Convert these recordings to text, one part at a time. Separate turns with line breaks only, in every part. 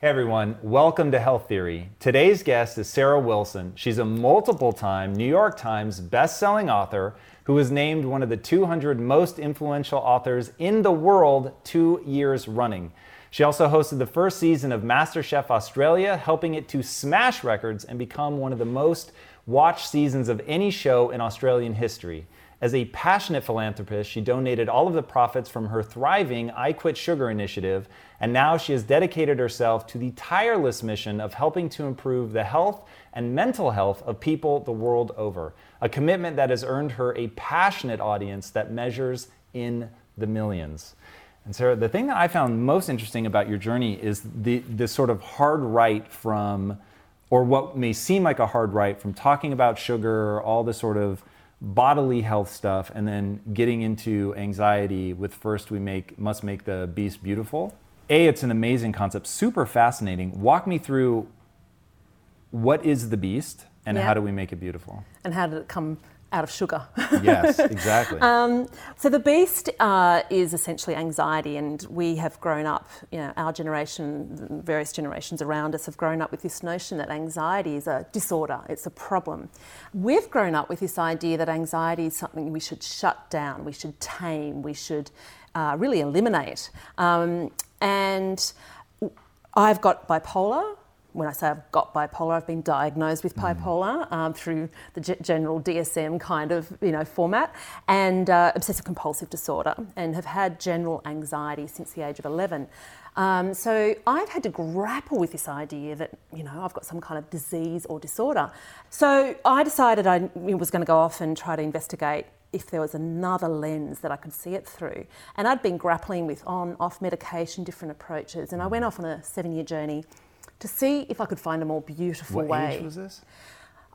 Hey everyone, welcome to Health Theory. Today's guest is Sarah Wilson. She's a multiple time New York Times best-selling author who was named one of the 200 most influential authors in the world two years running. She also hosted the first season of MasterChef Australia, helping it to smash records and become one of the most watched seasons of any show in Australian history. As a passionate philanthropist, she donated all of the profits from her thriving I Quit Sugar initiative, and now she has dedicated herself to the tireless mission of helping to improve the health and mental health of people the world over. A commitment that has earned her a passionate audience that measures in the millions. And Sarah, the thing that I found most interesting about your journey is the this sort of hard right from, or what may seem like a hard right from talking about sugar, all the sort of bodily health stuff and then getting into anxiety with first we make must make the beast beautiful a it's an amazing concept super fascinating walk me through what is the beast and
Yeah.
how do we make it beautiful
and how did it come out of sugar?
yes exactly
Um, so the beast uh, is essentially anxiety, and we have grown up, you know, our generation, various generations around us have grown up with this notion that anxiety is a disorder, it's a problem. We've grown up with this idea that anxiety is something we should shut down, we should tame, we should uh, really eliminate. Um, and I've got bipolar. When I say I've got bipolar, I've been diagnosed with bipolar um, through the g- general DSM kind of you know format, and uh, obsessive compulsive disorder, and have had general anxiety since the age of 11. Um, so I've had to grapple with this idea that you know I've got some kind of disease or disorder. So I decided I was going to go off and try to investigate if there was another lens that I could see it through. And I'd been grappling with on, off medication, different approaches, and I went mm. off on a seven year journey to see if I could find a more beautiful
what
way.
age was this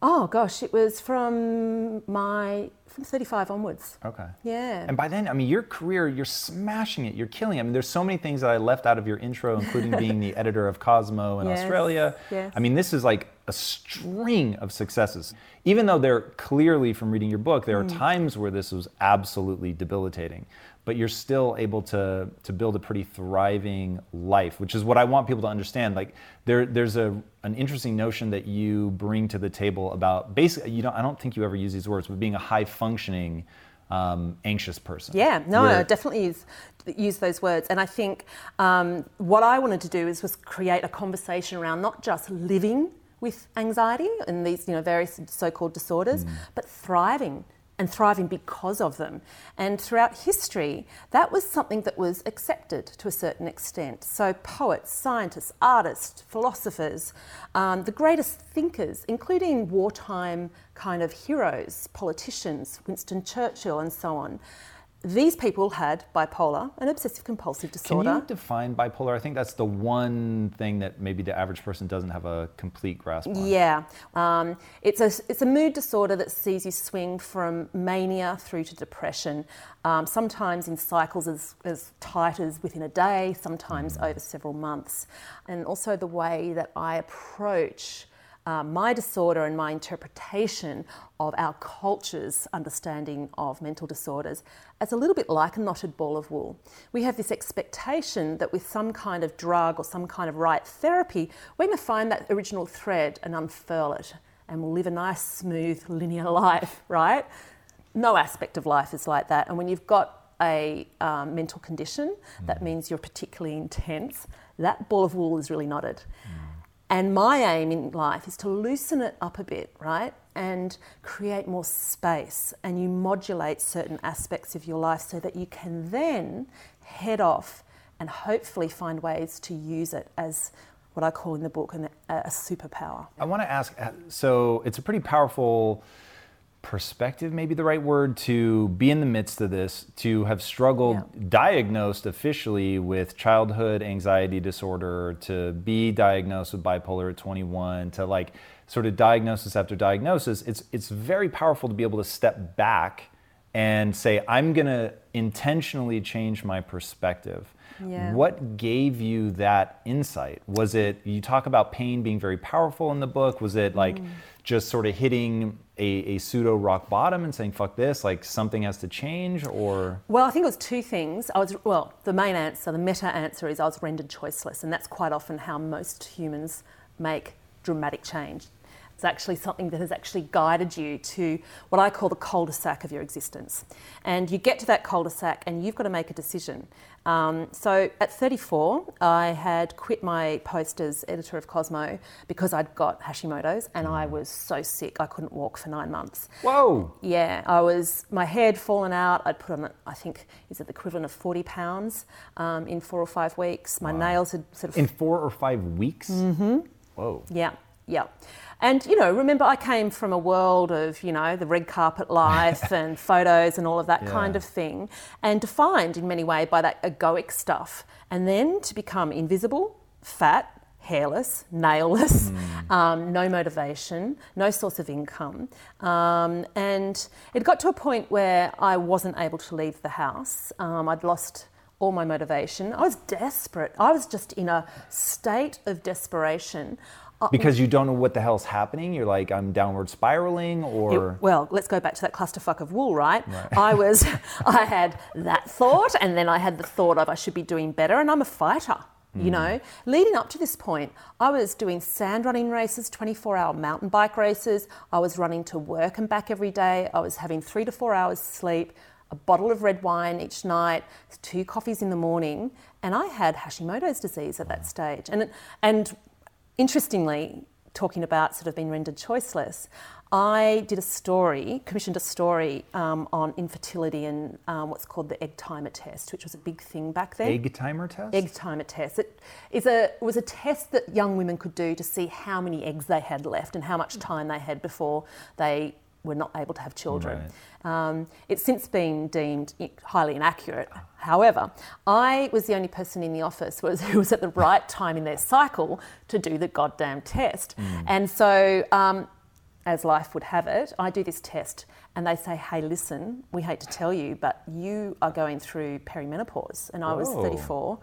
Oh gosh, it was from my from 35 onwards.
okay
Yeah.
and by then i mean your career you're smashing it you're killing it i mean there's so many things that i left out of your intro including being the editor of cosmo in
Yes,
australia
yes.
i mean this is like a string of successes. Even though they're clearly from reading your book there are
Mm.
times where this was absolutely debilitating but you're still able to to build a pretty thriving life which is what i want people to understand. Like there there's a an interesting notion that you bring to the table about basically you don't i don't think you ever use these words but being a high functioning um, anxious person.
Yeah, no,
Where-
I definitely use use those words, and I think um, what I wanted to do is was create a conversation around not just living with anxiety and these you know various so-called disorders, but thriving and thriving because of them. And throughout history, that was something that was accepted to a certain extent. So poets, scientists, artists, philosophers, um, the greatest thinkers, including wartime kind of heroes, politicians, Winston Churchill, and so on. These people had bipolar and obsessive compulsive disorder.
Can you define bipolar? I think that's the one thing that maybe the average person doesn't have a complete grasp on.
Yeah, um, it's a it's a mood disorder that sees you swing from mania through to depression, um, sometimes in cycles as, as tight as within a day, sometimes over several months, and also the way that I approach. Uh, my disorder and my interpretation of our culture's understanding of mental disorders as a little bit like a knotted ball of wool. We have this expectation that with some kind of drug or some kind of right therapy, we're going to find that original thread and unfurl it, and we'll live a nice, smooth, linear life, right? No aspect of life is like that. And when you've got a um, mental condition, that means you're particularly intense, that ball of wool is really knotted. And my aim in life is to loosen it up a bit, right? And create more space. And you modulate certain aspects of your life so that you can then head off and hopefully find ways to use it as what I call in the book a superpower.
I want to ask uh, so it's a pretty powerful perspective, maybe the right word, to be in the midst of this, to have struggled,
Yeah.
diagnosed officially with childhood anxiety disorder, to be diagnosed with bipolar at 21, to like sort of diagnosis after diagnosis. It's, it's very powerful to be able to step back and say, I'm going to intentionally change my perspective.
Yeah.
What gave you that insight? Was it, you talk about pain being very powerful in the book. Was it like
Mm.
just sort of hitting a, a pseudo rock bottom and saying, fuck this, like something has to change? Or,
Well, I think it was two things. I was well, the main answer, the meta answer is I was rendered choiceless, and that's quite often how most humans make dramatic change. It's actually something that has actually guided you to what I call the cul-de-sac of your existence. And you get to that cul-de-sac and you've got to make a decision. Um, so at 34, I had quit my post as editor of Cosmo because I'd got Hashimoto's and I was so sick I couldn't walk for nine months.
whoa,
Yeah, I was. My hair had fallen out. I'd put on, I think, is it the equivalent of forty pounds um, in four or five weeks. My nails had sort of.
in four or five weeks? Mm-hmm. Whoa.
yeah, yeah. And you know, remember, I came from a world of you know the red carpet life and photos and all of that kind of thing, and defined in many ways by that egoic stuff, and then to become invisible, fat, hairless, nailless, um, no motivation, no source of income. Um, and it got to a point where I wasn't able to leave the house. Um, I'd lost all my motivation. I was desperate. I was just in a state of desperation. Uh, I-
Because you don't know what the hell's happening? You're like, I'm downward spiraling,
it-
or.
well, let's go back to that clusterfuck of wool, right? I was, I had that thought, and then I had the thought of I should be doing better, and I'm a fighter. You hmm. know, leading up to this point, I was doing sand running races, 24 hour mountain bike races. I was running to work and back every day. I was having three to four hours sleep, a bottle of red wine each night, two coffees in the morning, and I had Hashimoto's disease at that stage. And, and interestingly, talking about sort of being rendered choiceless, I did a story, commissioned a story um, on infertility and um, what's called the egg timer test, which was a big thing back then.
Egg timer test?
Egg timer test. It is a it was a test that young women could do to see how many eggs they had left and how much time they had before they were not able to have children. Um, it's since been deemed highly inaccurate. However, I was the only person in the office who was, who was at the right time in their cycle to do the goddamn test. And so, um, as life would have it, I do this test and they say, hey, listen, we hate to tell you, but you are going through perimenopause. And I was 34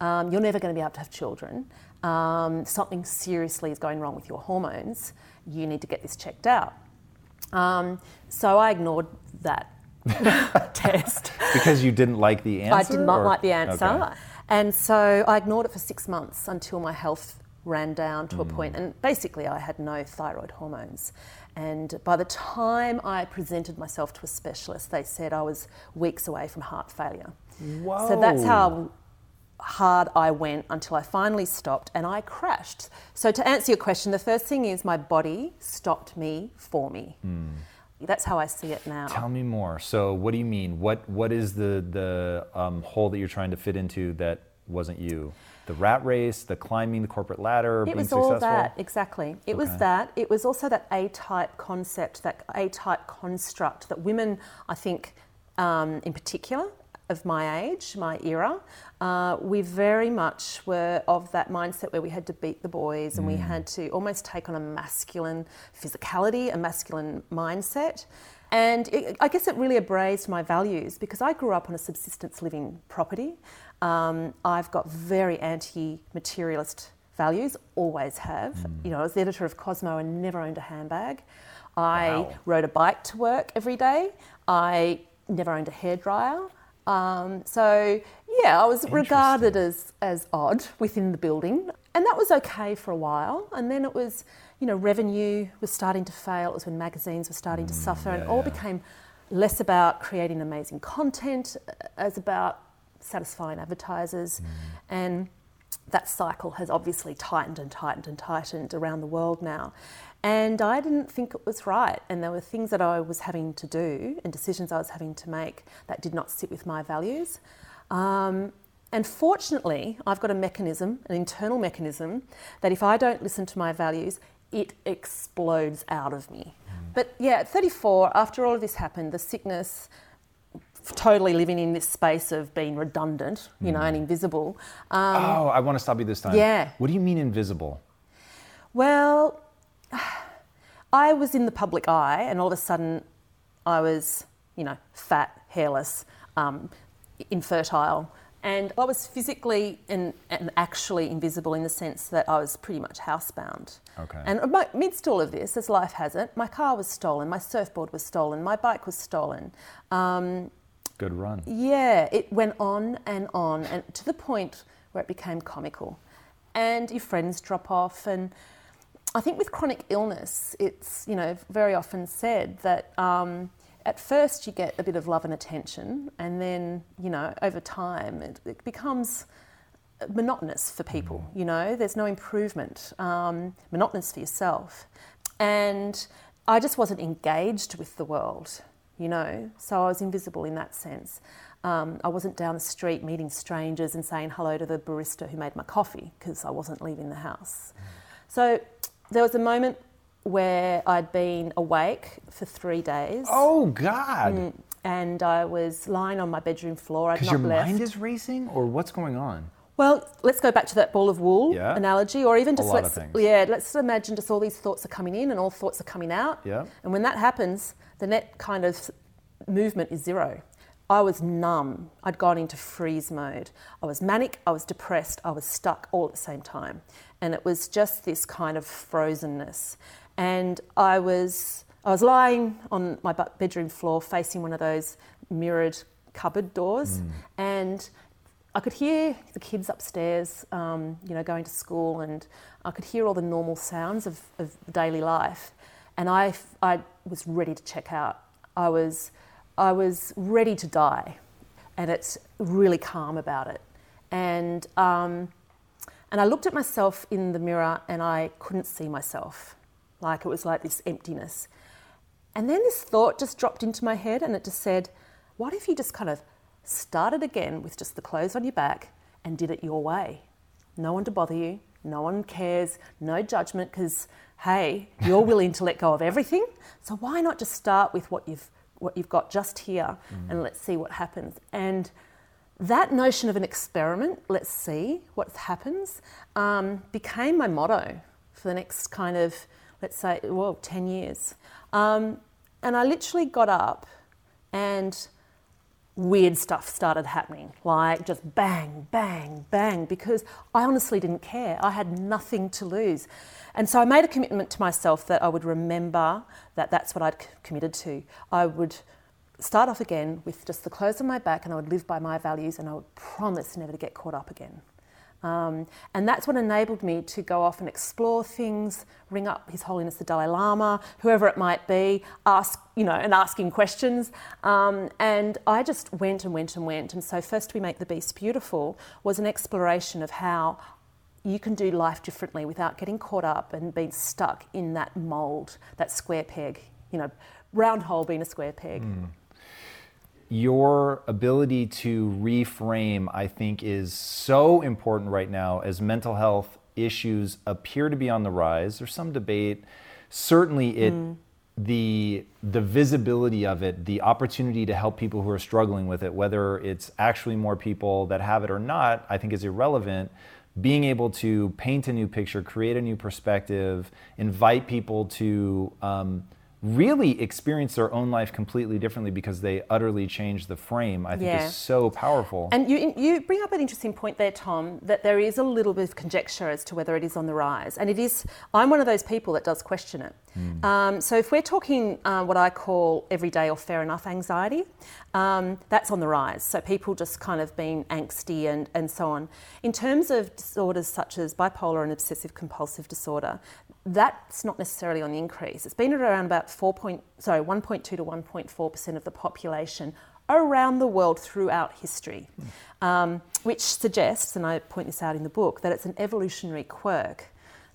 um, you're never going to be able to have children. Um, something seriously is going wrong with your hormones. You need to get this checked out. Um, so I ignored that test.
Because you didn't like the answer?
I did not
or-
like the answer.
Okay.
And so I ignored it for six months until my health ran down to a
Mm.
point, and basically I had no thyroid hormones. And by the time I presented myself to a specialist, they said I was weeks away from heart failure. So that's how hard I went until I finally stopped and I crashed. So to answer your question, the first thing is my body stopped me for me. That's how I see it now.
Tell me more. So, what do you mean? What What is the the um, hole that you're trying to fit into that wasn't you? The rat race, the climbing the corporate ladder,
It
being
was
successful.
all that, exactly. It was that. It was also that A type concept, that A type construct that women, I think, um, in particular, of my age, my era, uh, we very much were of that mindset where we had to beat the boys and we
Mm.
had to almost take on a masculine physicality, a masculine mindset. And it, I guess it really abrased my values because I grew up on a subsistence living property. Um, I've got very anti materialist values, always have.
Mm.
You know, I was the editor of Cosmo and never owned a handbag. I
Wow.
rode a bike to work every day. I never owned a hairdryer. Um, so, yeah, I was regarded as, as odd within the building. And that was okay for a while. And then it was, you know, revenue was starting to fail. It was when magazines were starting to suffer and
Mm,
all
yeah.
became less about creating amazing content as about satisfying advertisers. And that cycle has obviously tightened and tightened and tightened around the world now. And I didn't think it was right. And there were things that I was having to do and decisions I was having to make that did not sit with my values. Um, and fortunately, I've got a mechanism, an internal mechanism, that if I don't listen to my values, it explodes out of me. But yeah, at 34, after all of this happened, the sickness, totally living in this space of being redundant, you know, and invisible. Um,
oh, I want to stop you this time.
Yeah.
What do you mean invisible?
Well, I was in the public eye, and all of a sudden, I was, you know, fat, hairless, um, infertile, and I was physically and, and actually invisible in the sense that I was pretty much housebound.
Okay.
And amidst all of this, as life has it, my car was stolen, my surfboard was stolen, my bike was stolen. Um,
Good run.
yeah, it went on and on, and to the point where it became comical. And your friends drop off, and I think with chronic illness, it's you know very often said that um, at first you get a bit of love and attention, and then you know over time it, it becomes monotonous for people. You know, there's no improvement. Um, monotonous for yourself, and I just wasn't engaged with the world. You know, so I was invisible in that sense. Um, I wasn't down the street meeting strangers and saying hello to the barista who made my coffee because I wasn't leaving the house. So there was a moment where I'd been awake for three days
Oh God!
Mm, and I was lying on my bedroom floor. I'd
Because
not
your
left.
mind is racing, or what's going on?
Well, let's go back to that ball of wool
Yeah.
analogy, or even just let's yeah, let's imagine just all these thoughts are coming in and all thoughts are coming out.
Yeah.
And when that happens, the net kind of movement is zero. I was numb. I'd gone into freeze mode. I was manic, I was depressed, I was stuck all at the same time. And it was just this kind of frozenness. And I was I was lying on my bedroom floor facing one of those mirrored cupboard doors and I could hear the kids upstairs, um, you know, going to school, and I could hear all the normal sounds of, of daily life. And I, I was ready to check out. I was, I was ready to die, and it's really calm about it. And, um, and I looked at myself in the mirror, and I couldn't see myself. Like it was like this emptiness. And then this thought just dropped into my head, and it just said, What if you just kind of started again with just the clothes on your back and did it your way? No one to bother you, no one cares, no judgment, because hey, you're willing to let go of everything. So why not just start with what you've what you've got just here and let's see what happens. And that notion of an experiment, let's see what happens, um, became my motto for the next kind of, let's say, well, 10 years. Um, and I literally got up and weird stuff started happening, like just bang, bang, bang, because I honestly didn't care. I had nothing to lose. And so I made a commitment to myself that I would remember that that's what I'd committed to. I would start off again with just the clothes on my back and I would live by my values and I would promise never to get caught up again. Um, and that's what enabled me to go off and explore things, ring up His Holiness the Dalai Lama, whoever it might be, ask, you know, and asking questions. Um, and I just went and went and went. And so, First We Make the Beast Beautiful was an exploration of how you can do life differently without getting caught up and being stuck in that mold, that square peg, you know, round hole being a square peg.
Your ability to reframe, I think, is so important right now as mental health issues appear to be on the rise. There's some debate. Certainly, it the the visibility of it, the opportunity to help people who are struggling with it, whether it's actually more people that have it or not, I think is irrelevant. Being able to paint a new picture, create a new perspective, invite people to um, really experience their own life completely differently because they utterly change the frame, I think
Yeah.
is so powerful.
And you, you bring up an interesting point there, Tom, that there is a little bit of conjecture as to whether it is on the rise. And it is, I'm one of those people that does question it. Um, so if we're talking uh, what I call everyday or fair enough anxiety, um, that's on the rise. So people just kind of being angsty and, and so on. In terms of disorders such as bipolar and obsessive compulsive disorder, that's not necessarily on the increase. It's been at around about 4 point, sorry, 1.2 to 1.4% of the population around the world throughout history, um, which suggests, and I point this out in the book, that it's an evolutionary quirk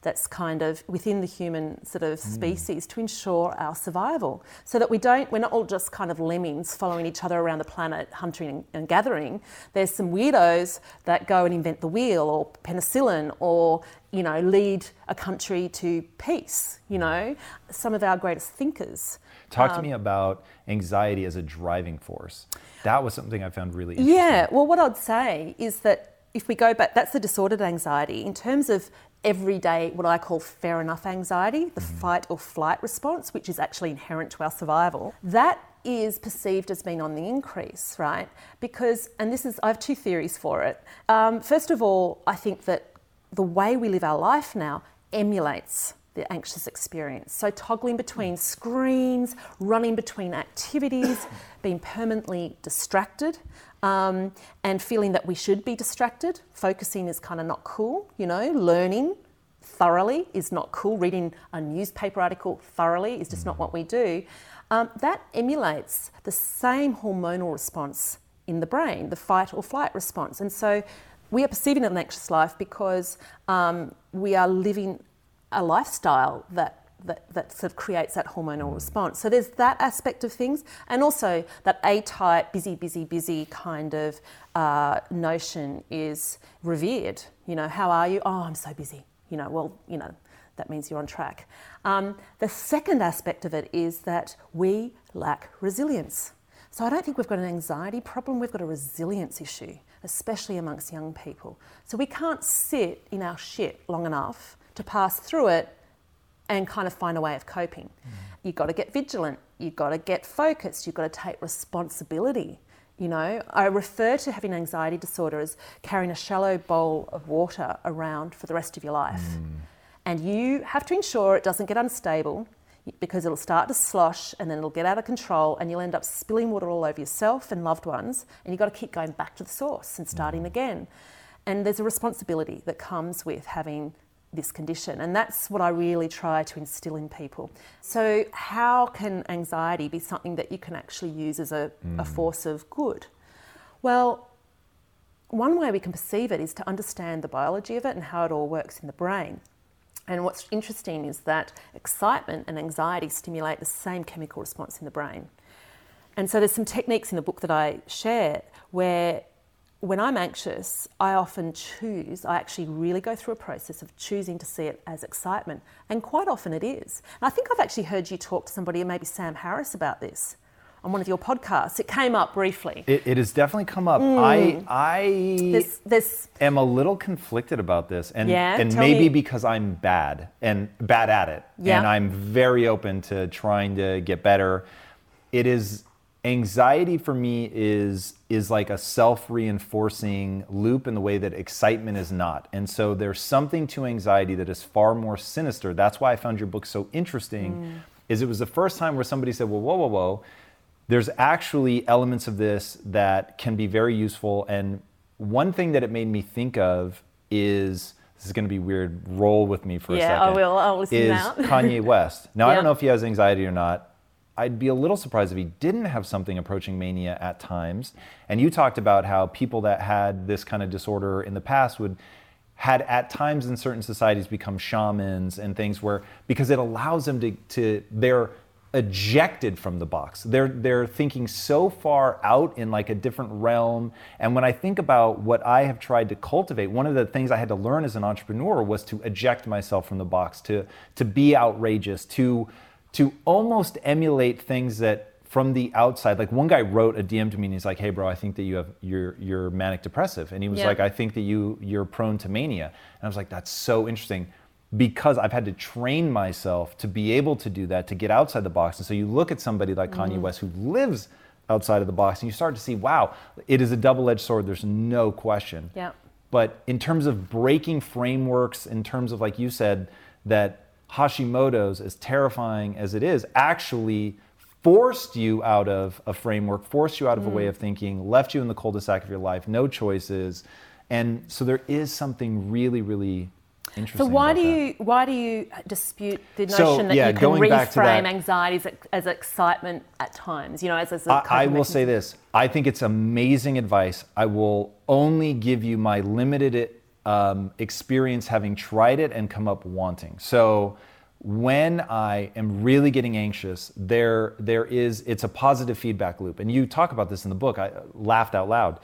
that's kind of within the human sort of mm. species to ensure our survival so that we don't we're not all just kind of lemmings following each other around the planet hunting and, gathering there's some weirdos that go and invent the wheel or penicillin or you know lead a country to peace you know some of our greatest thinkers
Talk to um, me about anxiety as a driving force. That was something I found really interesting.
Yeah, well, what I'd say is that if we go back, that's the disordered anxiety. In terms of everyday, what I call fair enough anxiety, the fight or flight response, which is actually inherent to our survival, that is perceived as being on the increase, right? Because, and this is, I have two theories for it. Um, first of all, I think that the way we live our life now emulates the anxious experience. So, toggling between screens, running between activities, being permanently distracted, um, and feeling that we should be distracted. Focusing is kind of not cool, you know, learning thoroughly is not cool. Reading a newspaper article thoroughly is just not what we do. Um, that emulates the same hormonal response in the brain, the fight or flight response. And so we are perceiving an anxious life because um, we are living a lifestyle that, that, that sort of creates that hormonal response. So there's that aspect of things, and also that A type, busy, busy, busy kind of uh, notion is revered. You know, how are you? Oh, I'm so busy. You know, well, you know, that means you're on track. Um, the second aspect of it is that we lack resilience. So I don't think we've got an anxiety problem, we've got a resilience issue, especially amongst young people. So we can't sit in our shit long enough to pass through it and kind of find a way of coping. You've got to get vigilant, you've got to get focused, you've got to take responsibility. You know, I refer to having anxiety disorder as carrying a shallow bowl of water around for the rest of your life. Mm. And you have to ensure it doesn't get unstable because it'll start to slosh and then it'll get out of control and you'll end up spilling water all over yourself and loved ones. And you've got to keep going back to the source and starting mm. again. And there's a responsibility that comes with having this condition. And that's what I really try to instill in people. So, how can anxiety be something that you can actually use as a, a hmm. force of good? Well, one way we can perceive it is to understand the biology of it and how it all works in the brain. And what's interesting is that excitement and anxiety stimulate the same chemical response in the brain. And so there's some techniques in the book that I share where when I'm anxious, I often choose, I actually really go through a process of choosing to see it as excitement. And quite often it is. And I think I've actually heard you talk to somebody, maybe Sam Harris, about this on one of your podcasts. It came up briefly.
It, it has definitely come up. I I
Mm. There's, there's
am a little conflicted about this, and
Yeah,
and maybe
me.
because I'm bad and bad at it,
Yeah.
and I'm very open to trying to get better. It is anxiety for me is is like a self-reinforcing loop in the way that excitement is not. And so there's something to anxiety that is far more sinister. That's why I found your book so interesting.
Mm.
Is it was the first time where somebody said, "Well, whoa, whoa, whoa." there's actually elements of this that can be very useful. And one thing that it made me think of is this is going to be weird. Roll with me for a
Yeah, I
second.
will. I'll listen
is. Kanye West. Now I don't know if he has anxiety or not. I'd be a little surprised if he didn't have something approaching mania at times. And you talked about how people that had this kind of disorder in the past would had at times in certain societies become shamans and things where because it allows them to, to they're ejected from the box. They're they're thinking so far out in like a different realm. And when I think about what I have tried to cultivate, one of the things I had to learn as an entrepreneur was to eject myself from the box, to to be outrageous, to to almost emulate things that from the outside, like one guy wrote a DM to me and he's like, "Hey, bro, I think that you have you're you're manic depressive," and he was
Yeah.
like, "I think that you you're prone to mania," and I was like, "That's so interesting." Because I've had to train myself to be able to do that, to get outside the box. And so you look at somebody like Kanye mm-hmm. West who lives outside of the box and you start to see, wow, it is a double edged sword. There's no question.
Yeah.
But in terms of breaking frameworks, in terms of, like you said, that Hashimoto's, as terrifying as it is, actually forced you out of a framework, forced you out of a way mm. of thinking, left you in the cul-de-sac of your life, no choices. And so there is something really, really interesting.
So why do
that.
you why do you dispute the notion
So,
that
yeah,
you can
going back to
reframe anxiety as, as excitement at times? You know, as, as a
I, I will say this. I think it's amazing advice. I will only give you my limited um, experience having tried it and come up wanting. So when I am really getting anxious, there there is it's a positive feedback loop. And you talk about this in the book. I laughed out loud.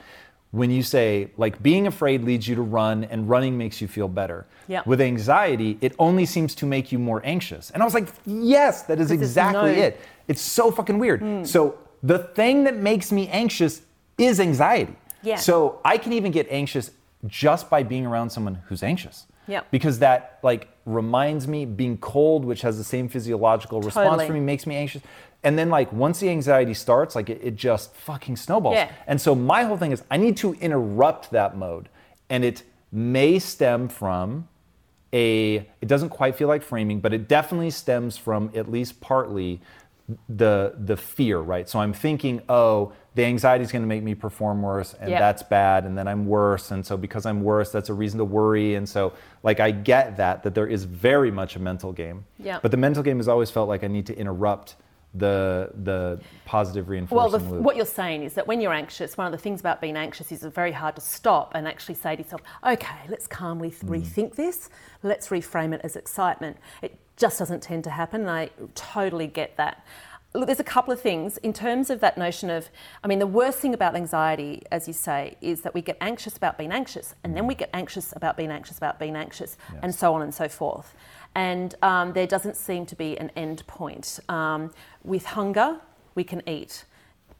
When you say like being afraid leads you to run and running makes you feel better.
Yeah.
With anxiety, it only seems to make you more anxious. And I was like, yes, that is exactly
no-
it. It's so fucking weird.
Hmm.
So the thing that makes me anxious is anxiety.
Yeah.
So I can even get anxious just by being around someone who's anxious.
Yeah.
Because that like reminds me being cold, which has the same physiological response for me, makes me anxious. And then like once the anxiety starts, like it, it just fucking snowballs.
Yeah.
And so my whole thing is I need to interrupt that mode. And it may stem from a it doesn't quite feel like framing but it definitely stems from at least partly the the fear right so i'm thinking oh the anxiety is going to make me perform worse and that's bad and then i'm worse and so because i'm worse that's a reason to worry and so like i get that that there is very much a mental game
Yeah.
but the mental game has always felt like i need to interrupt the the positive
reinforcement.
Well,
the,
loop
what you're saying is that when you're anxious, one of the things about being anxious is it's very hard to stop and actually say to yourself, okay, let's calmly
Mm.
rethink this, let's reframe it as excitement. It just doesn't tend to happen, and I totally get that. Look, there's a couple of things in terms of that notion of, I mean, the worst thing about anxiety, as you say, is that we get anxious about being anxious, and then we get anxious about being anxious about being anxious, and so on and so forth. And um, there doesn't seem to be an end point. Um, with hunger, we can eat.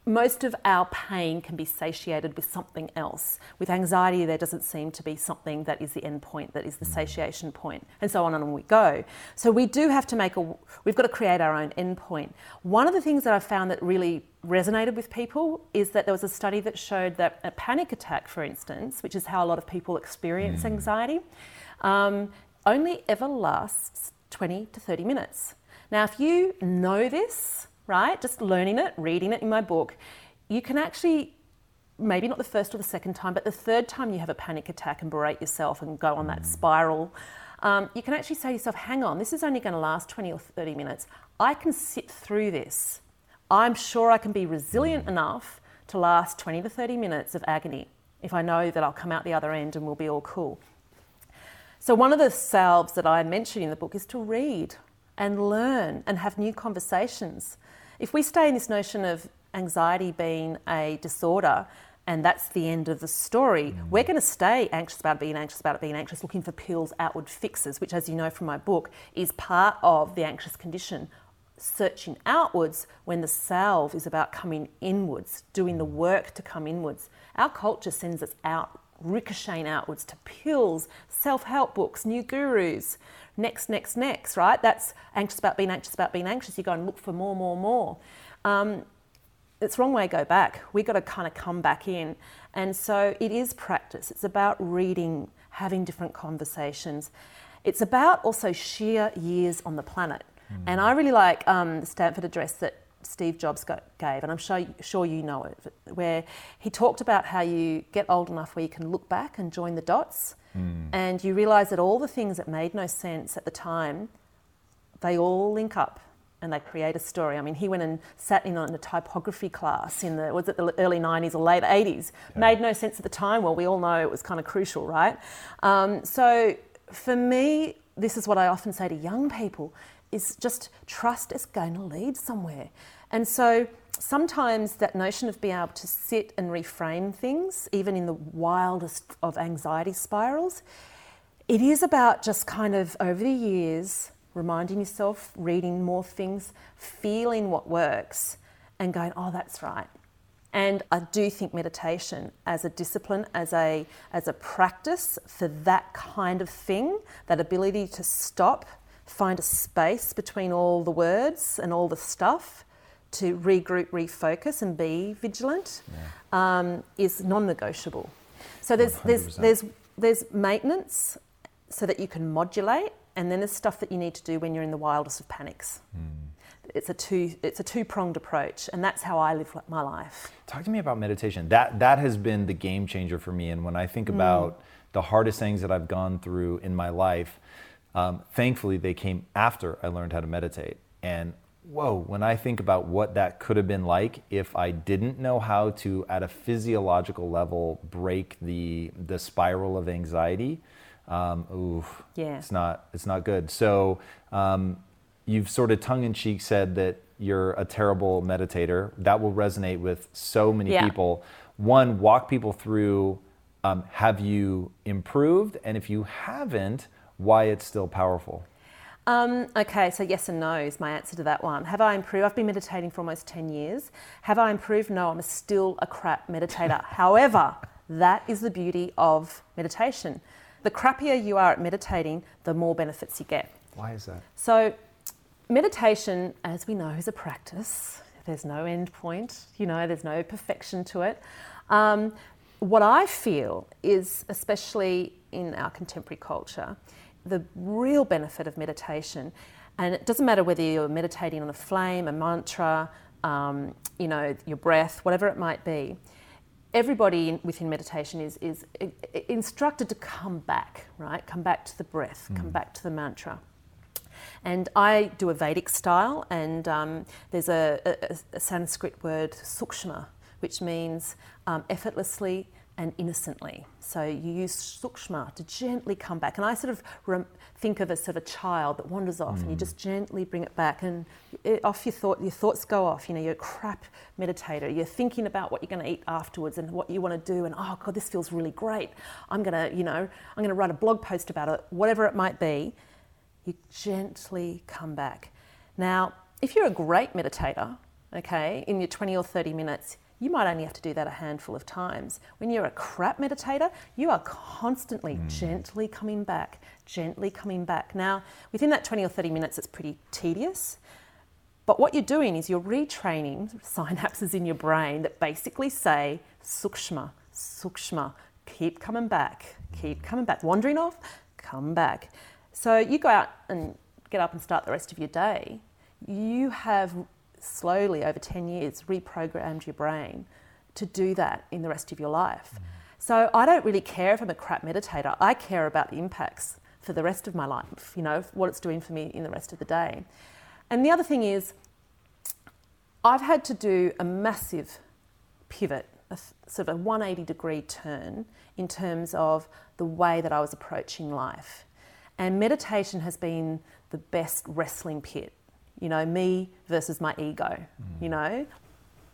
Most of our pain can be satiated with something else. With anxiety, there doesn't seem to be something that is the end point, that is the satiation point, and so on and on we go. So we do have to make a, we've got to create our own end point. One of the things that I found that really resonated with people is that there was a study that showed that a panic attack, for instance, which is how a lot of people experience anxiety, um, only ever lasts 20 to 30 minutes. Now, if you know this, right, just learning it, reading it in my book, you can actually, maybe not the first or the second time, but the third time you have a panic attack and berate yourself and go on that spiral, um, you can actually say to yourself, hang on, this is only going to last 20 or 30 minutes. I can sit through this. I'm sure I can be resilient enough to last 20 to 30 minutes of agony if I know that I'll come out the other end and we'll be all cool. So, one of the salves that I mention in the book is to read and learn and have new conversations. If we stay in this notion of anxiety being a disorder and that's the end of the story, mm. we're going to stay anxious about being anxious about it being anxious, looking for pills, outward fixes, which, as you know from my book, is part of the anxious condition. Searching outwards when the salve is about coming inwards, doing the work to come inwards. Our culture sends us out ricocheting outwards to pills, self help books, new gurus, next, next, next, right? That's anxious about being anxious about being anxious. You go and look for more, more, more. Um, it's wrong way to go back. We've got to kind of come back in. And so it is practice. It's about reading, having different conversations. It's about also sheer years on the planet. And I really like um, the Stanford address that Steve Jobs go- gave, and I'm sure, sure you know it, where he talked about how you get old enough where you can look back and join the dots, and you realise that all the things that made no sense at the time, they all link up and they create a story. I mean, he went and sat in on a typography class in the was it the early '90s or late '80s. Made no sense at the time. Well, we all know it was kind of crucial, right? Um, so for me, this is what I often say to young people: is just trust is going to lead somewhere. And so sometimes that notion of being able to sit and reframe things, even in the wildest of anxiety spirals, it is about just kind of over the years reminding yourself, reading more things, feeling what works, and going, oh, that's right. And I do think meditation as a discipline, as a, as a practice for that kind of thing, that ability to stop, find a space between all the words and all the stuff, to regroup, refocus, and be vigilant, um, is non negotiable. So there's, there's,
100%.
there's, there's maintenance so that you can modulate, and then there's stuff that you need to do when you're in the wildest of panics. It's a two it's a two pronged approach, and that's how I live my life.
Talk to me about meditation. That that has been the game changer for me. And when I think about the hardest things that I've gone through in my life, um, thankfully they came after I learned how to meditate. And whoa, when I think about what that could have been like if I didn't know how to, at a physiological level, break the the spiral of anxiety, um, ooh,
Yeah.
it's not it's not good. So um, you've sort of tongue in cheek said that you're a terrible meditator. That will resonate with so many
Yeah.
people. One, walk people through. Um, have you improved? And if you haven't, why it's still powerful?
Um, okay, so yes and no is my answer to that one. Have I improved? I've been meditating for almost 10 years. Have I improved? No, I'm still a crap meditator. However, that is the beauty of meditation. The crappier you are at meditating, the more benefits you get.
Why is that?
So, meditation, as we know, is a practice. There's no end point, you know, there's no perfection to it. Um, what I feel is, especially in our contemporary culture, the real benefit of meditation, and it doesn't matter whether you're meditating on a flame, a mantra, um, you know, your breath, whatever it might be, everybody within meditation is, is instructed to come back, right? Come back to the breath, come back to the mantra. And I do a Vedic style, and um, there's a, a, a Sanskrit word, sukshma, which means um, effortlessly and innocently. So you use sukshma to gently come back. And I sort of rem- think of as sort of a child that wanders off, and you mm. just gently bring it back, and it, off your thought, your thoughts go off. You know, you're a crap meditator. You're thinking about what you're going to eat afterwards and what you want to do, and oh god, this feels really great. I'm gonna, you know, I'm going to write a blog post about it, whatever it might be you gently come back. Now, if you're a great meditator, okay, in your 20 or 30 minutes, you might only have to do that a handful of times. When you're a crap meditator, you are constantly hmm. gently coming back, gently coming back. Now, within that 20 or 30 minutes, it's pretty tedious. But what you're doing is you're retraining synapses in your brain that basically say sukshma, sukshma, keep coming back, keep hmm. coming back. Wandering off, come back. So you go out and get up and start the rest of your day. You have slowly, over 10 years, reprogrammed your brain to do that in the rest of your life. Mm. So I don't really care if I'm a crap meditator. I care about the impacts for the rest of my life, you know, what it's doing for me in the rest of the day. And the other thing is, I've had to do a massive pivot, a sort of a 180 degree turn in terms of the way that I was approaching life. And meditation has been the best wrestling pit. You know, me versus my ego. You know,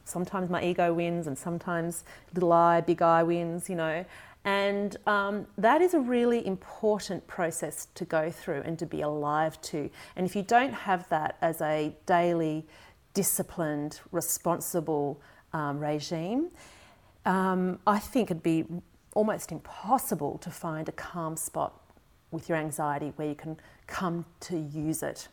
sometimes my ego wins, and sometimes little I, big I wins, you know. And um, that is a really important process to go through and to be alive to. And if you don't have that as a daily, disciplined, responsible um, regime, um, I think it'd be almost impossible to find a calm spot with your anxiety where you can come to use it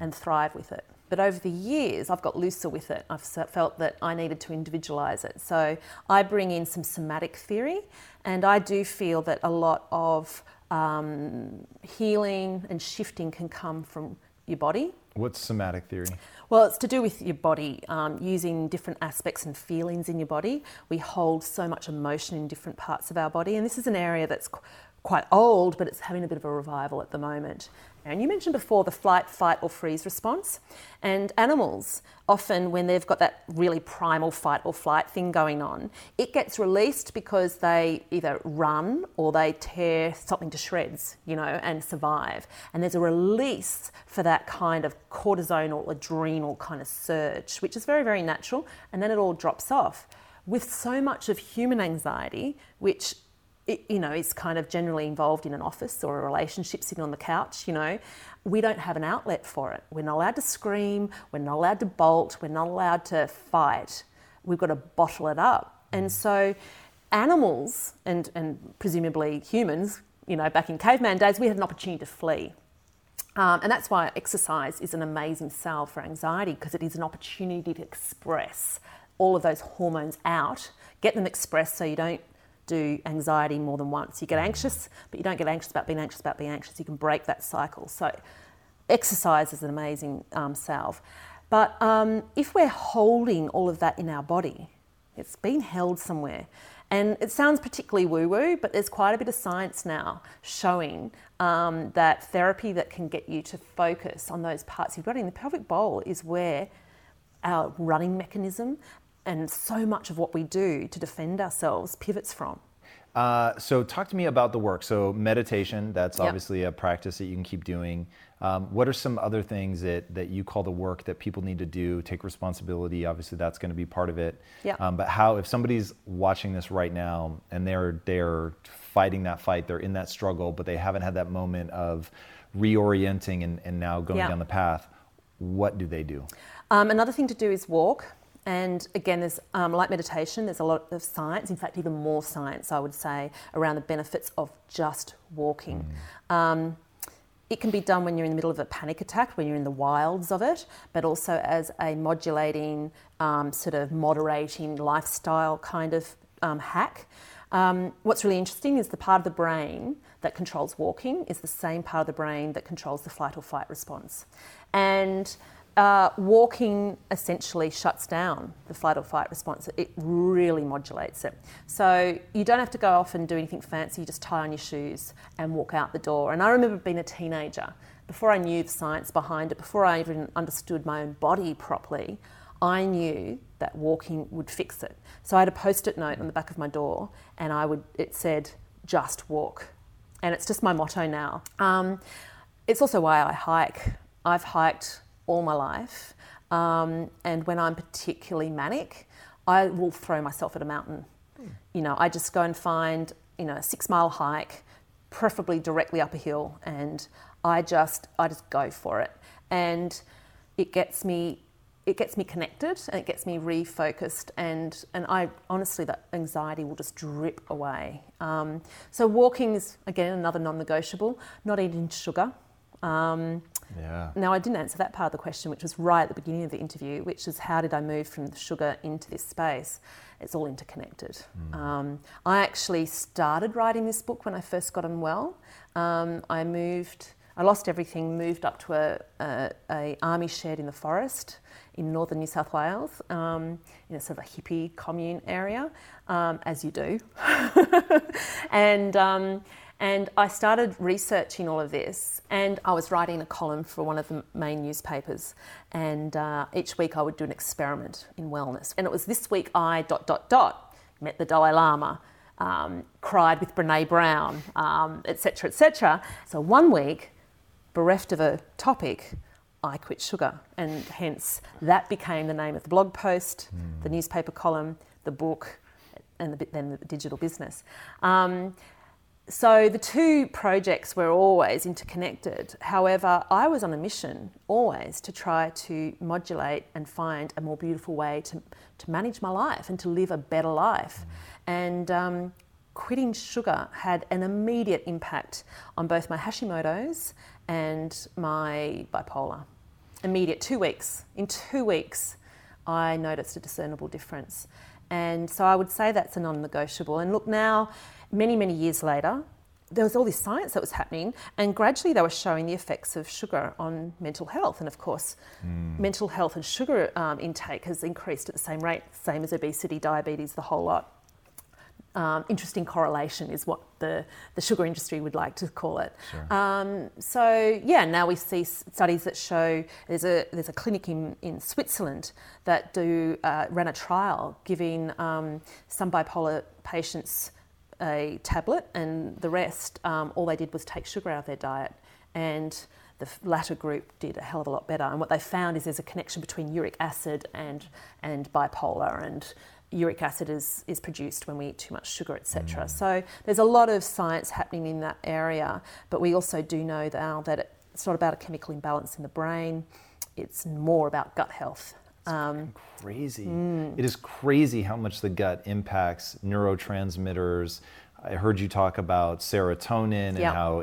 and thrive with it. But over the years, I've got looser with it. I've felt that I needed to individualize it. So I bring in some somatic theory, and I do feel that a lot of um, healing and shifting can come from your body.
What's somatic theory?
Well, it's to do with your body, um, using different aspects and feelings in your body. We hold so much emotion in different parts of our body, and this is an area that's qu- quite old, but it's having a bit of a revival at the moment. And you mentioned before the flight, fight, or freeze response. And animals, often when they've got that really primal fight or flight thing going on, it gets released because they either run or they tear something to shreds, you know, and survive. And there's a release for that kind of cortisonal, adrenal kind of surge, which is very, very natural. And then it all drops off. With so much of human anxiety, which it, you know, is kind of generally involved in an office or a relationship sitting on the couch, you know, we don't have an outlet for it. We're not allowed to scream, we're not allowed to bolt, we're not allowed to fight. We've got to bottle it up. And so animals and, and presumably humans, you know, back in caveman days, we had an opportunity to flee. Um, and that's why exercise is an amazing salve for anxiety because it is an opportunity to express all of those hormones out, get them expressed so you don't do anxiety more than once. You get anxious, but you don't get anxious about being anxious about being anxious. You can break that cycle. So, exercise is an amazing um, salve. But um, if we're holding all of that in our body, it's been held somewhere. And it sounds particularly woo woo, but there's quite a bit of science now showing um, that therapy that can get you to focus on those parts of your body. And the pelvic bowl is where our running mechanism and so much of what we do to defend ourselves pivots from.
Uh, so, talk to me about the work. So, meditation, that's
Yep.
obviously a practice that you can keep doing. Um, what are some other things that, that you call the work that people need to do? Take responsibility. Obviously, that's going to be part of it.
Yep.
Um, but how, if somebody's watching this right now and they're they're fighting that fight, they're in that struggle, but they haven't had that moment of reorienting and, and now going
Yeah.
down the path, what do they do?
Um, another thing to do is walk. And again, there's um, like meditation, there's a lot of science, in fact, even more science, I would say, around the benefits of just walking. Um, it can be done when you're in the middle of a panic attack, when you're in the wilds of it, but also as a modulating, um, sort of moderating lifestyle kind of um, hack. Um, what's really interesting is the part of the brain that controls walking is the same part of the brain that controls the flight or fight response. And uh, walking essentially shuts down the flight or fight response. It really modulates it. So you don't have to go off and do anything fancy. You just tie on your shoes and walk out the door. And I remember being a teenager, before I knew the science behind it, before I even understood my own body properly, I knew that walking would fix it. So I had a post-it note on the back of my door, and I would it said, "Just walk," and it's just my motto now. Um, it's also why I hike. I've hiked all my life, um, and when I'm particularly manic, I will throw myself at a mountain. You know, I just go and find you know a six-mile hike, preferably directly up a hill, and I just I just go for it, and it gets me it gets me connected and it gets me refocused and and I honestly that anxiety will just drip away. Um, so walking is again another non-negotiable. Not eating sugar. Um,
Yeah.
now I didn't answer that part of the question, which was right at the beginning of the interview, which is how did I move from the sugar into this space? It's all interconnected. Um, I actually started writing this book when I first got unwell. Um, I moved. I lost everything, moved up to a, a, a army shed in the forest in northern New South Wales, um, in a sort of a hippie commune area, um, as you do. and um, and I started researching all of this, and I was writing a column for one of the main newspapers. And uh, each week I would do an experiment in wellness. And it was this week I dot dot dot met the Dalai Lama, um, cried with Brene Brown, um, etc. etc. So one week, bereft of a topic, I quit sugar, and hence that became the name of the blog post, the newspaper column, the book, and the, then the digital business. Um, so the two projects were always interconnected. However, I was on a mission always to try to modulate and find a more beautiful way to, to manage my life and to live a better life. And um, quitting sugar had an immediate impact on both my Hashimoto's and my bipolar. Immediate, two weeks. In two weeks, I noticed a discernible difference. And so I would say that's a non negotiable. And look, now, many, many years later, there was all this science that was happening, and gradually they were showing the effects of sugar on mental health. And of course, mental health and sugar um, intake has increased at the same rate, same as obesity, diabetes, the whole lot. Um, interesting correlation is what the, the sugar industry would like to call it. Um, so yeah, now we see studies that show there's a there's a clinic in, in Switzerland that do uh, ran a trial giving um, some bipolar patients a tablet and the rest um, all they did was take sugar out of their diet and the latter group did a hell of a lot better. And what they found is there's a connection between uric acid and and bipolar and uric acid is, is produced when we eat too much sugar, etc. So there's a lot of science happening in that area, but we also do know now that it's not about a chemical imbalance in the brain, it's more about gut health. Um,
crazy.
Mm.
It is crazy how much the gut impacts neurotransmitters. I heard you talk about serotonin and
Yeah.
how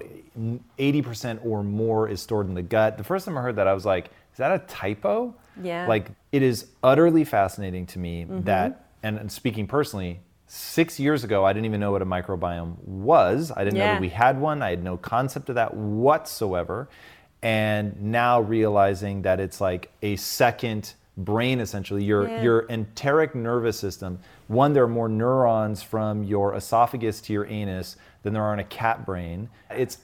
80% or more is stored in the gut. The first time I heard that, I was like, is that a typo?
Yeah.
Like, it is utterly fascinating to me
Mm-hmm.
that, and, and speaking personally, six years ago, I didn't even know what a microbiome was. I didn't know that we had one. I had no concept of that whatsoever. And now realizing that it's like a second brain essentially, your
Yeah.
your enteric nervous system. One, there are more neurons from your esophagus to your anus than there are in a cat brain. It's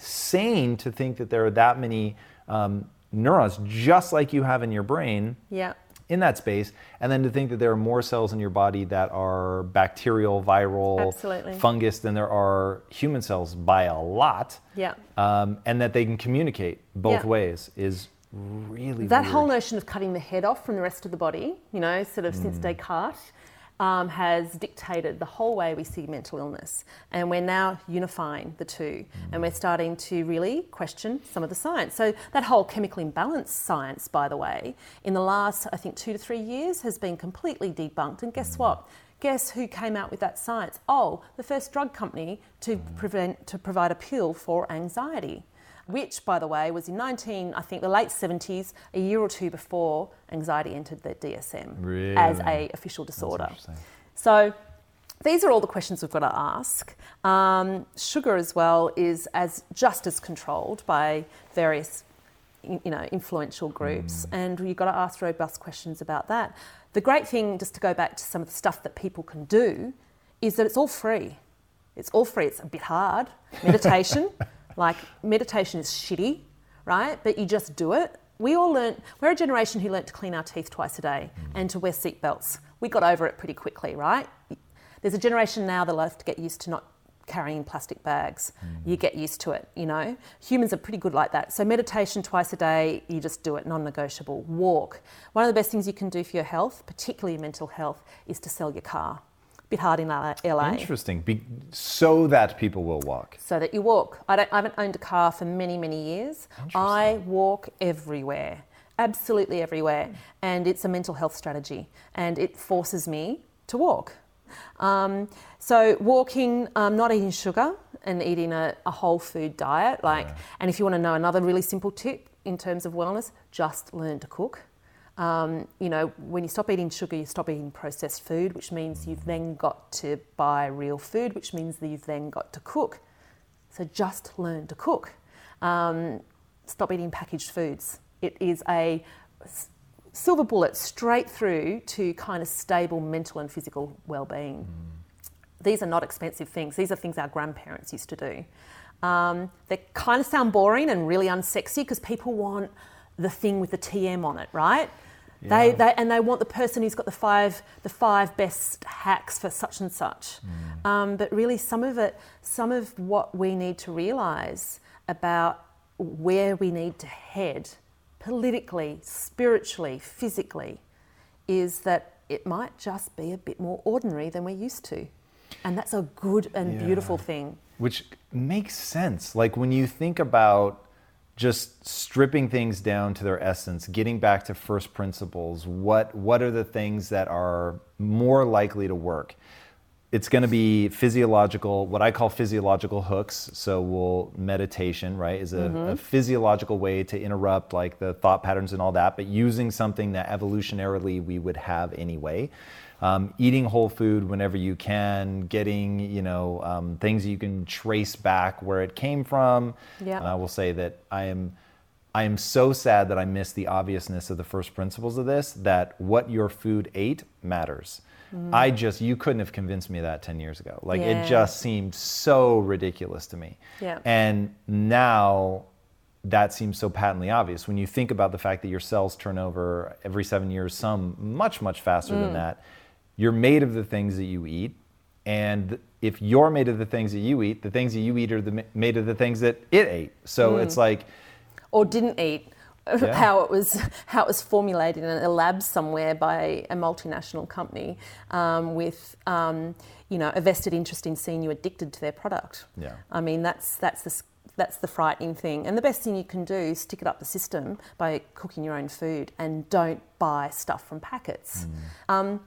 insane to think that there are that many um, neurons, just like you have in your brain
Yeah.
in that space, and then to think that there are more cells in your body that are bacterial, viral,
Absolutely.
fungus than there are human cells by a lot,
Yeah.
um, and that they can communicate both
Yeah.
ways is really
That
weird.
whole notion of cutting the head off from the rest of the body, you know, sort of
Mm.
since Descartes, um, has dictated the whole way we see mental illness. And we're now unifying the two. And we're starting to really question some of the science. So, that whole chemical imbalance science, by the way, in the last, I think, two to three years has been completely debunked. And guess what? Guess who came out with that science? Oh, the first drug company to prevent to provide a pill for anxiety which, by the way, was in 19, I think, the late 70s, a year or two before anxiety entered the DSM as
Really?
a official disorder. So these are all the questions we've got to ask. Um, sugar as well is as just as controlled by various you know, influential groups, and you've got to ask robust questions about that. The great thing, just to go back to some of the stuff that people can do, is that it's all free. It's all free. It's a bit hard. Meditation, like meditation is shitty, right? But you just do it. We all learnt, we're a generation who learnt to clean our teeth twice a day and to wear seatbelts. We got over it pretty quickly, right? There's a generation now that have to get used to not carrying plastic bags. You get used to it, you know. Humans are pretty good like that. So meditation twice a day, you just do it, non-negotiable. Walk. One of the best things you can do for your health, particularly your mental health, is to sell your car. Bit hard in LA.
Interesting. Be- so that people will walk.
So that you walk. I, don't, I haven't owned a car for many, many years. I walk everywhere, absolutely everywhere. And it's a mental health strategy. And it forces me to walk. Um, so walking, um, not eating sugar and eating a, a whole food diet. Like, and if you want to know another really simple tip in terms of wellness, just learn to cook. Um, you know, when you stop eating sugar, you stop eating processed food, which means you've then got to buy real food, which means that you've then got to cook. So just learn to cook. Um, stop eating packaged foods. It is a silver bullet straight through to kind of stable mental and physical well-being. These are not expensive things. These are things our grandparents used to do. Um, they kind of sound boring and really unsexy because people want the thing with the TM on it, right? They, they and they want the person who's got the five the five best hacks for such and such. Um, but really, some of it, some of what we need to realise about where we need to head politically, spiritually, physically, is that it might just be a bit more ordinary than we're used to. And that's a good and beautiful thing.
Which makes sense. Like when you think about just stripping things down to their essence, getting back to first principles, what what are the things that are more likely to work? It's going to be physiological, what I call physiological hooks. So, we'll meditation, right, is a, mm-hmm. a physiological way to interrupt like the thought patterns and all that, but using something that evolutionarily we would have anyway. Um, eating whole food whenever you can, getting you know um, things you can trace back where it came from.
Yeah.
And I will say that I am I am so sad that I missed the obviousness of the first principles of this. That what your food ate matters. I just you couldn't have convinced me of that ten years ago. Like
Yeah.
it just seemed so ridiculous to me.
Yeah.
And now that seems so patently obvious when you think about the fact that your cells turn over every seven years, some much, much faster
Mm.
than that. You're made of the things that you eat. And if you're made of the things that you eat, the things that you eat are the, made of the things that it ate. So
Mm.
it's like,
or didn't eat.
Yeah.
How it was how it was formulated in a lab somewhere by a multinational company um, with um, you know a vested interest in seeing you addicted to their product.
Yeah.
I mean that's that's the that's the frightening thing. And the best thing you can do is stick it up the system by cooking your own food and don't buy stuff from packets. Um,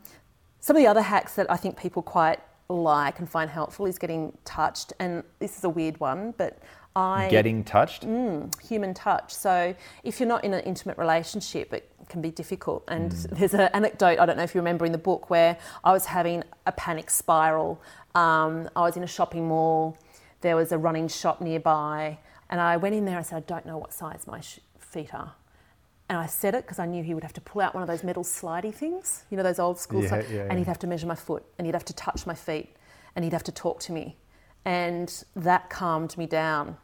some of the other hacks that I think people quite like and find helpful is getting touched. And this is a weird one, but I
Getting touched?
human touch. So if you're not in an intimate relationship, it can be difficult. And there's an anecdote, I don't know if you remember in the book, where I was having a panic spiral. Um, I was in a shopping mall, there was a running shop nearby, and I went in there and said, I don't know what size my sh- feet are. And I said it because I knew he would have to pull out one of those metal slidey things, you know, those old school
Yeah,
stuff,
yeah,
and he'd have to measure my foot, and he'd have to touch my feet, and he'd have to talk to me. And that calmed me down.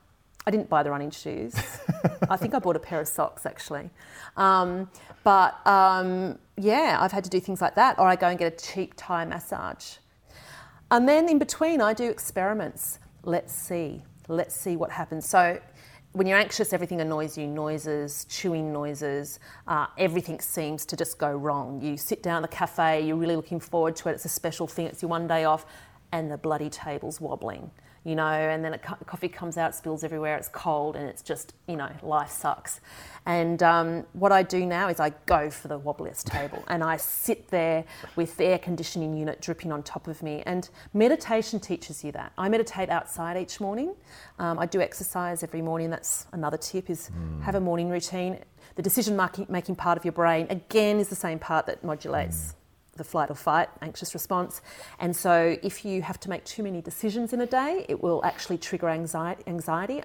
I didn't buy the running shoes. I think I bought a pair of socks actually. Um, but um, yeah, I've had to do things like that, or I go and get a cheap Thai massage. And then in between, I do experiments. Let's see. Let's see what happens. So, when you're anxious, everything annoys you. Noises, chewing noises, uh, everything seems to just go wrong. You sit down at the cafe, you're really looking forward to it, it's a special thing, it's your one day off, and the bloody table's wobbling, you know, and then coffee comes out, spills everywhere, it's cold, and it's just, you know, life sucks. And um, what I do now is I go for the wobbliest table and I sit there with the air conditioning unit dripping on top of me. And meditation teaches you that. I meditate outside each morning. Um, I do exercise every morning. That's another tip: is have a morning routine. The decision making making part of your brain again is the same part that modulates the flight or fight anxious response. And so, if you have to make too many decisions in a day, it will actually trigger anxiety.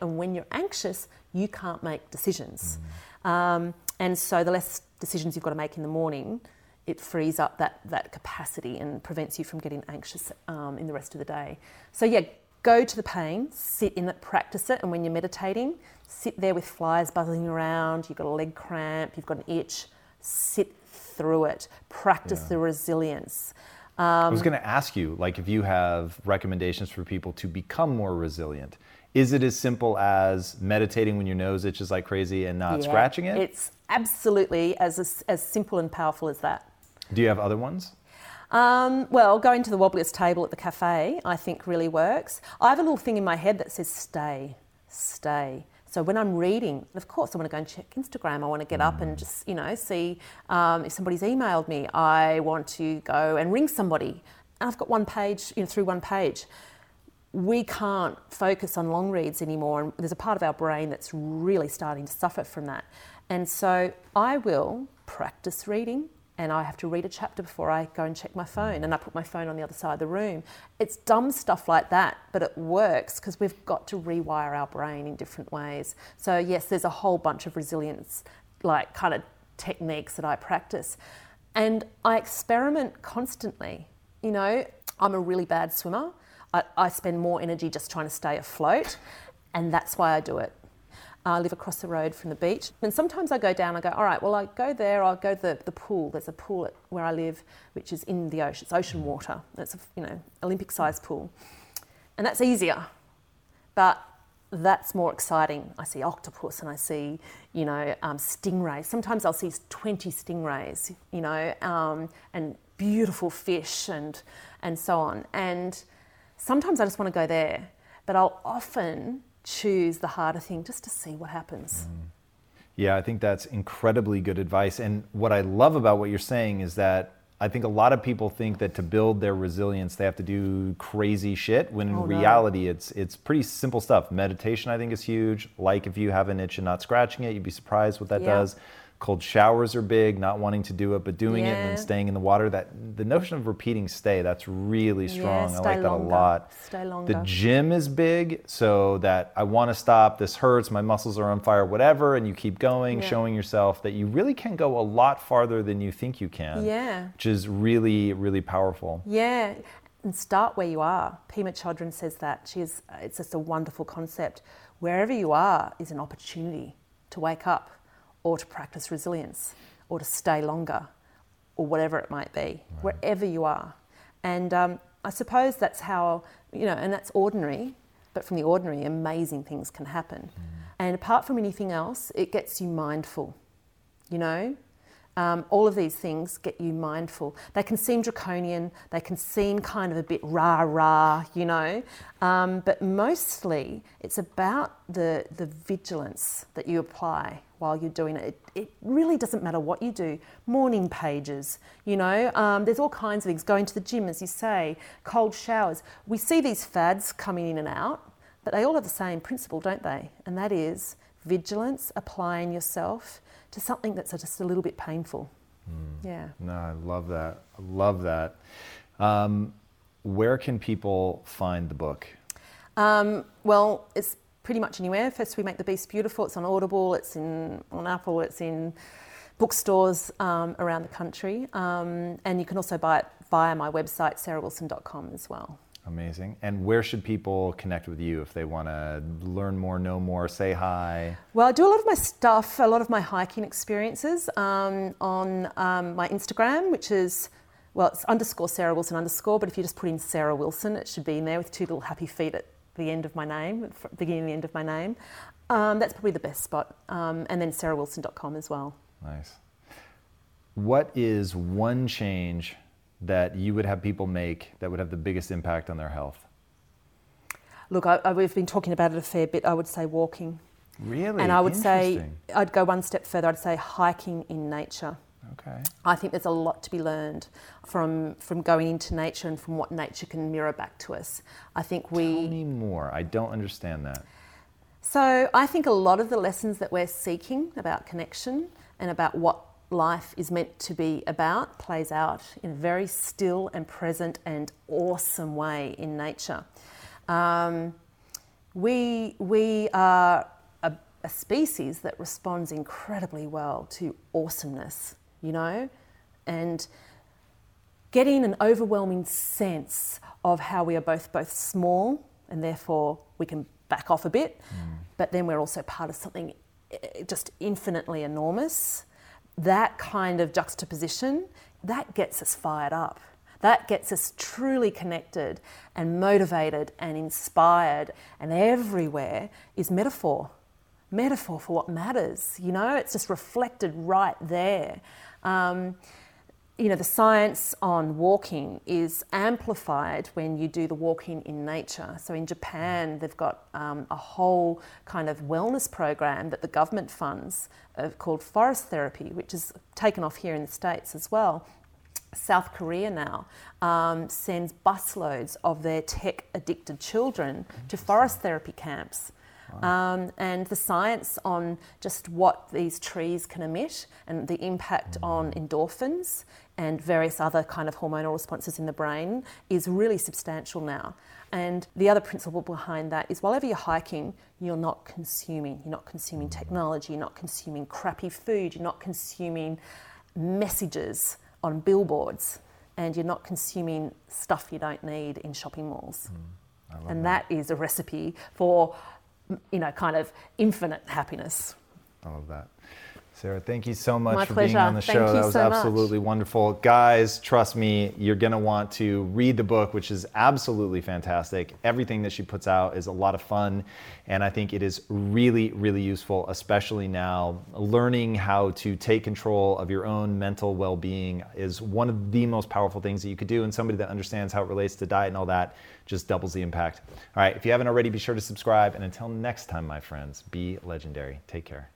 and when you're anxious, you can't make decisions. Um, and so, the less decisions you've got to make in the morning, it frees up that, that capacity and prevents you from getting anxious um, in the rest of the day. So, yeah, go to the pain, sit in it, practice it. And when you're meditating, sit there with flies buzzing around, you've got a leg cramp, you've got an itch, sit through it, practice the resilience.
I
Um,
was going to ask you, like, if you have recommendations for people to become more resilient. Is it as simple as meditating when your nose itches like crazy and not
Yeah,
scratching it?
It's absolutely as, as simple and powerful as that.
Do you have other ones?
Um, well, going to the wobbliest table at the cafe, I think really works. I have a little thing in my head that says stay, stay. So when I'm reading, of course, I want to go and check Instagram. I want to get up and just, you know, see um, if somebody's emailed me. I want to go and ring somebody. And I've got one page, you know, through one page. We can't focus on long reads anymore. And there's a part of our brain that's really starting to suffer from that. And so I will practice reading and I have to read a chapter before I go and check my phone, and I put my phone on the other side of the room. It's dumb stuff like that, but it works because we've got to rewire our brain in different ways. So, yes, there's a whole bunch of resilience, like kind of techniques that I practice. And I experiment constantly. You know, I'm a really bad swimmer. I, I spend more energy just trying to stay afloat, and that's why I do it. I live across the road from the beach. And sometimes I go down, I go, all right, well, I go there, I'll go to the, the pool. There's a pool at, where I live, which is in the ocean. It's ocean water. It's a, you know, Olympic sized pool. And that's easier. But that's more exciting. I see octopus and I see, you know, um, stingrays. Sometimes I'll see 20 stingrays, you know, um, and beautiful fish and, and so on. And sometimes I just want to go there, but I'll often choose the harder thing just to see what happens. Mm-hmm.
Yeah, I think that's incredibly good advice. And what I love about what you're saying is that I think a lot of people think that to build their resilience they have to do crazy shit when in
Oh, no.
reality it's it's pretty simple stuff. Meditation I think is huge. Like if you have an itch and not scratching it, you'd be surprised what that
Yeah.
does. Cold showers are big, not wanting to do it but doing it and then staying in the water. That the notion of repeating stay, that's really strong. I
stay
like that
longer.
a lot.
Stay
The gym is big, so that I want to stop, this hurts, my muscles are on fire, whatever, and you keep going,
Yeah.
showing yourself that you really can go a lot farther than you think you can.
Yeah.
Which is really, really powerful.
Yeah, and start where you are. Pema Chodron says that. She's, it's just a wonderful concept. Wherever you are is an opportunity to wake up or to practice resilience or to stay longer or whatever it might be, wherever you are. And um, I suppose that's how, you know, and that's ordinary, but from the ordinary, amazing things can happen. And apart from anything else, it gets you mindful, you know? Um, all of these things get you mindful. They can seem draconian, they can seem kind of a bit rah rah, you know, um, but mostly it's about the, the vigilance that you apply while you're doing it. it. It really doesn't matter what you do. Morning pages, you know, um, there's all kinds of things. Going to the gym, as you say, cold showers. We see these fads coming in and out. But they all have the same principle, don't they? And that is vigilance, applying yourself to something that's just a little bit painful. Mm. Yeah.
No, I love that. I love that. Um, where can people find the book?
Um, well, it's pretty much anywhere. First, we make the Beast beautiful. It's on Audible. It's in on Apple. It's in bookstores um, around the country, um, and you can also buy it via my website, sarahwilson.com, as well.
Amazing. And where should people connect with you if they want to learn more, know more, say hi?
Well, I do a lot of my stuff, a lot of my hiking experiences um, on um, my Instagram, which is, well, it's underscore Sarah Wilson underscore, but if you just put in Sarah Wilson, it should be in there with two little happy feet at the end of my name, beginning and the end of my name. Um, that's probably the best spot. Um, and then sarahwilson.com as well.
Nice. What is one change that you would have people make that would have the biggest impact on their health?
Look, I, I, we've been talking about it a fair bit. I would say walking.
Really?
And I would say, I'd go one step further. I'd say hiking in nature.
Okay.
I think there's a lot to be learned from from going into nature and from what nature can mirror back to us. I think we.
Tell me more. I don't understand that.
So I think a lot of the lessons that we're seeking about connection and about what life is meant to be about plays out in a very still and present and awesome way in nature. Um, we, we are a, a species that responds incredibly well to awesomeness, you know, and getting an overwhelming sense of how we are both both small and therefore we can back off a bit, mm. but then we're also part of something eh, just infinitely enormous that kind of juxtaposition, that gets us fired up. That gets us truly connected and motivated and inspired. And everywhere is metaphor. Metaphor for what matters. You know, it's just reflected right there. Um, you know, the science on walking is amplified when you do the walking in nature. So in Japan, they've got um, a whole kind of wellness program that the government funds uh, called forest therapy, which is taken off here in the States as well. South Korea now um, sends busloads of their tech addicted children to forest therapy camps. Um, and the science on just what these trees can emit and the impact on endorphins and various other kind of hormonal responses in the brain is really substantial now. And the other principle behind that is whenever you're hiking, you're not consuming. You're not consuming technology, you're not consuming crappy food, you're not consuming messages on billboards, and you're not consuming stuff you don't need in shopping malls. Mm, and that. that is a recipe for you know, kind of infinite happiness.
I love that. Sarah, thank you so much
My
for
pleasure.
being on the show.
Thank
that was
so
absolutely
much.
wonderful. Guys, trust me, you're going to want to read the book, which is absolutely fantastic. Everything that she puts out is a lot of fun, and I think it is really, really useful, especially now. Learning how to take control of your own mental well being is one of the most powerful things that you could do, and somebody that understands how it relates to diet and all that just doubles the impact. All right, if you haven't already, be sure to subscribe, and until next time, my friends, be legendary. Take care.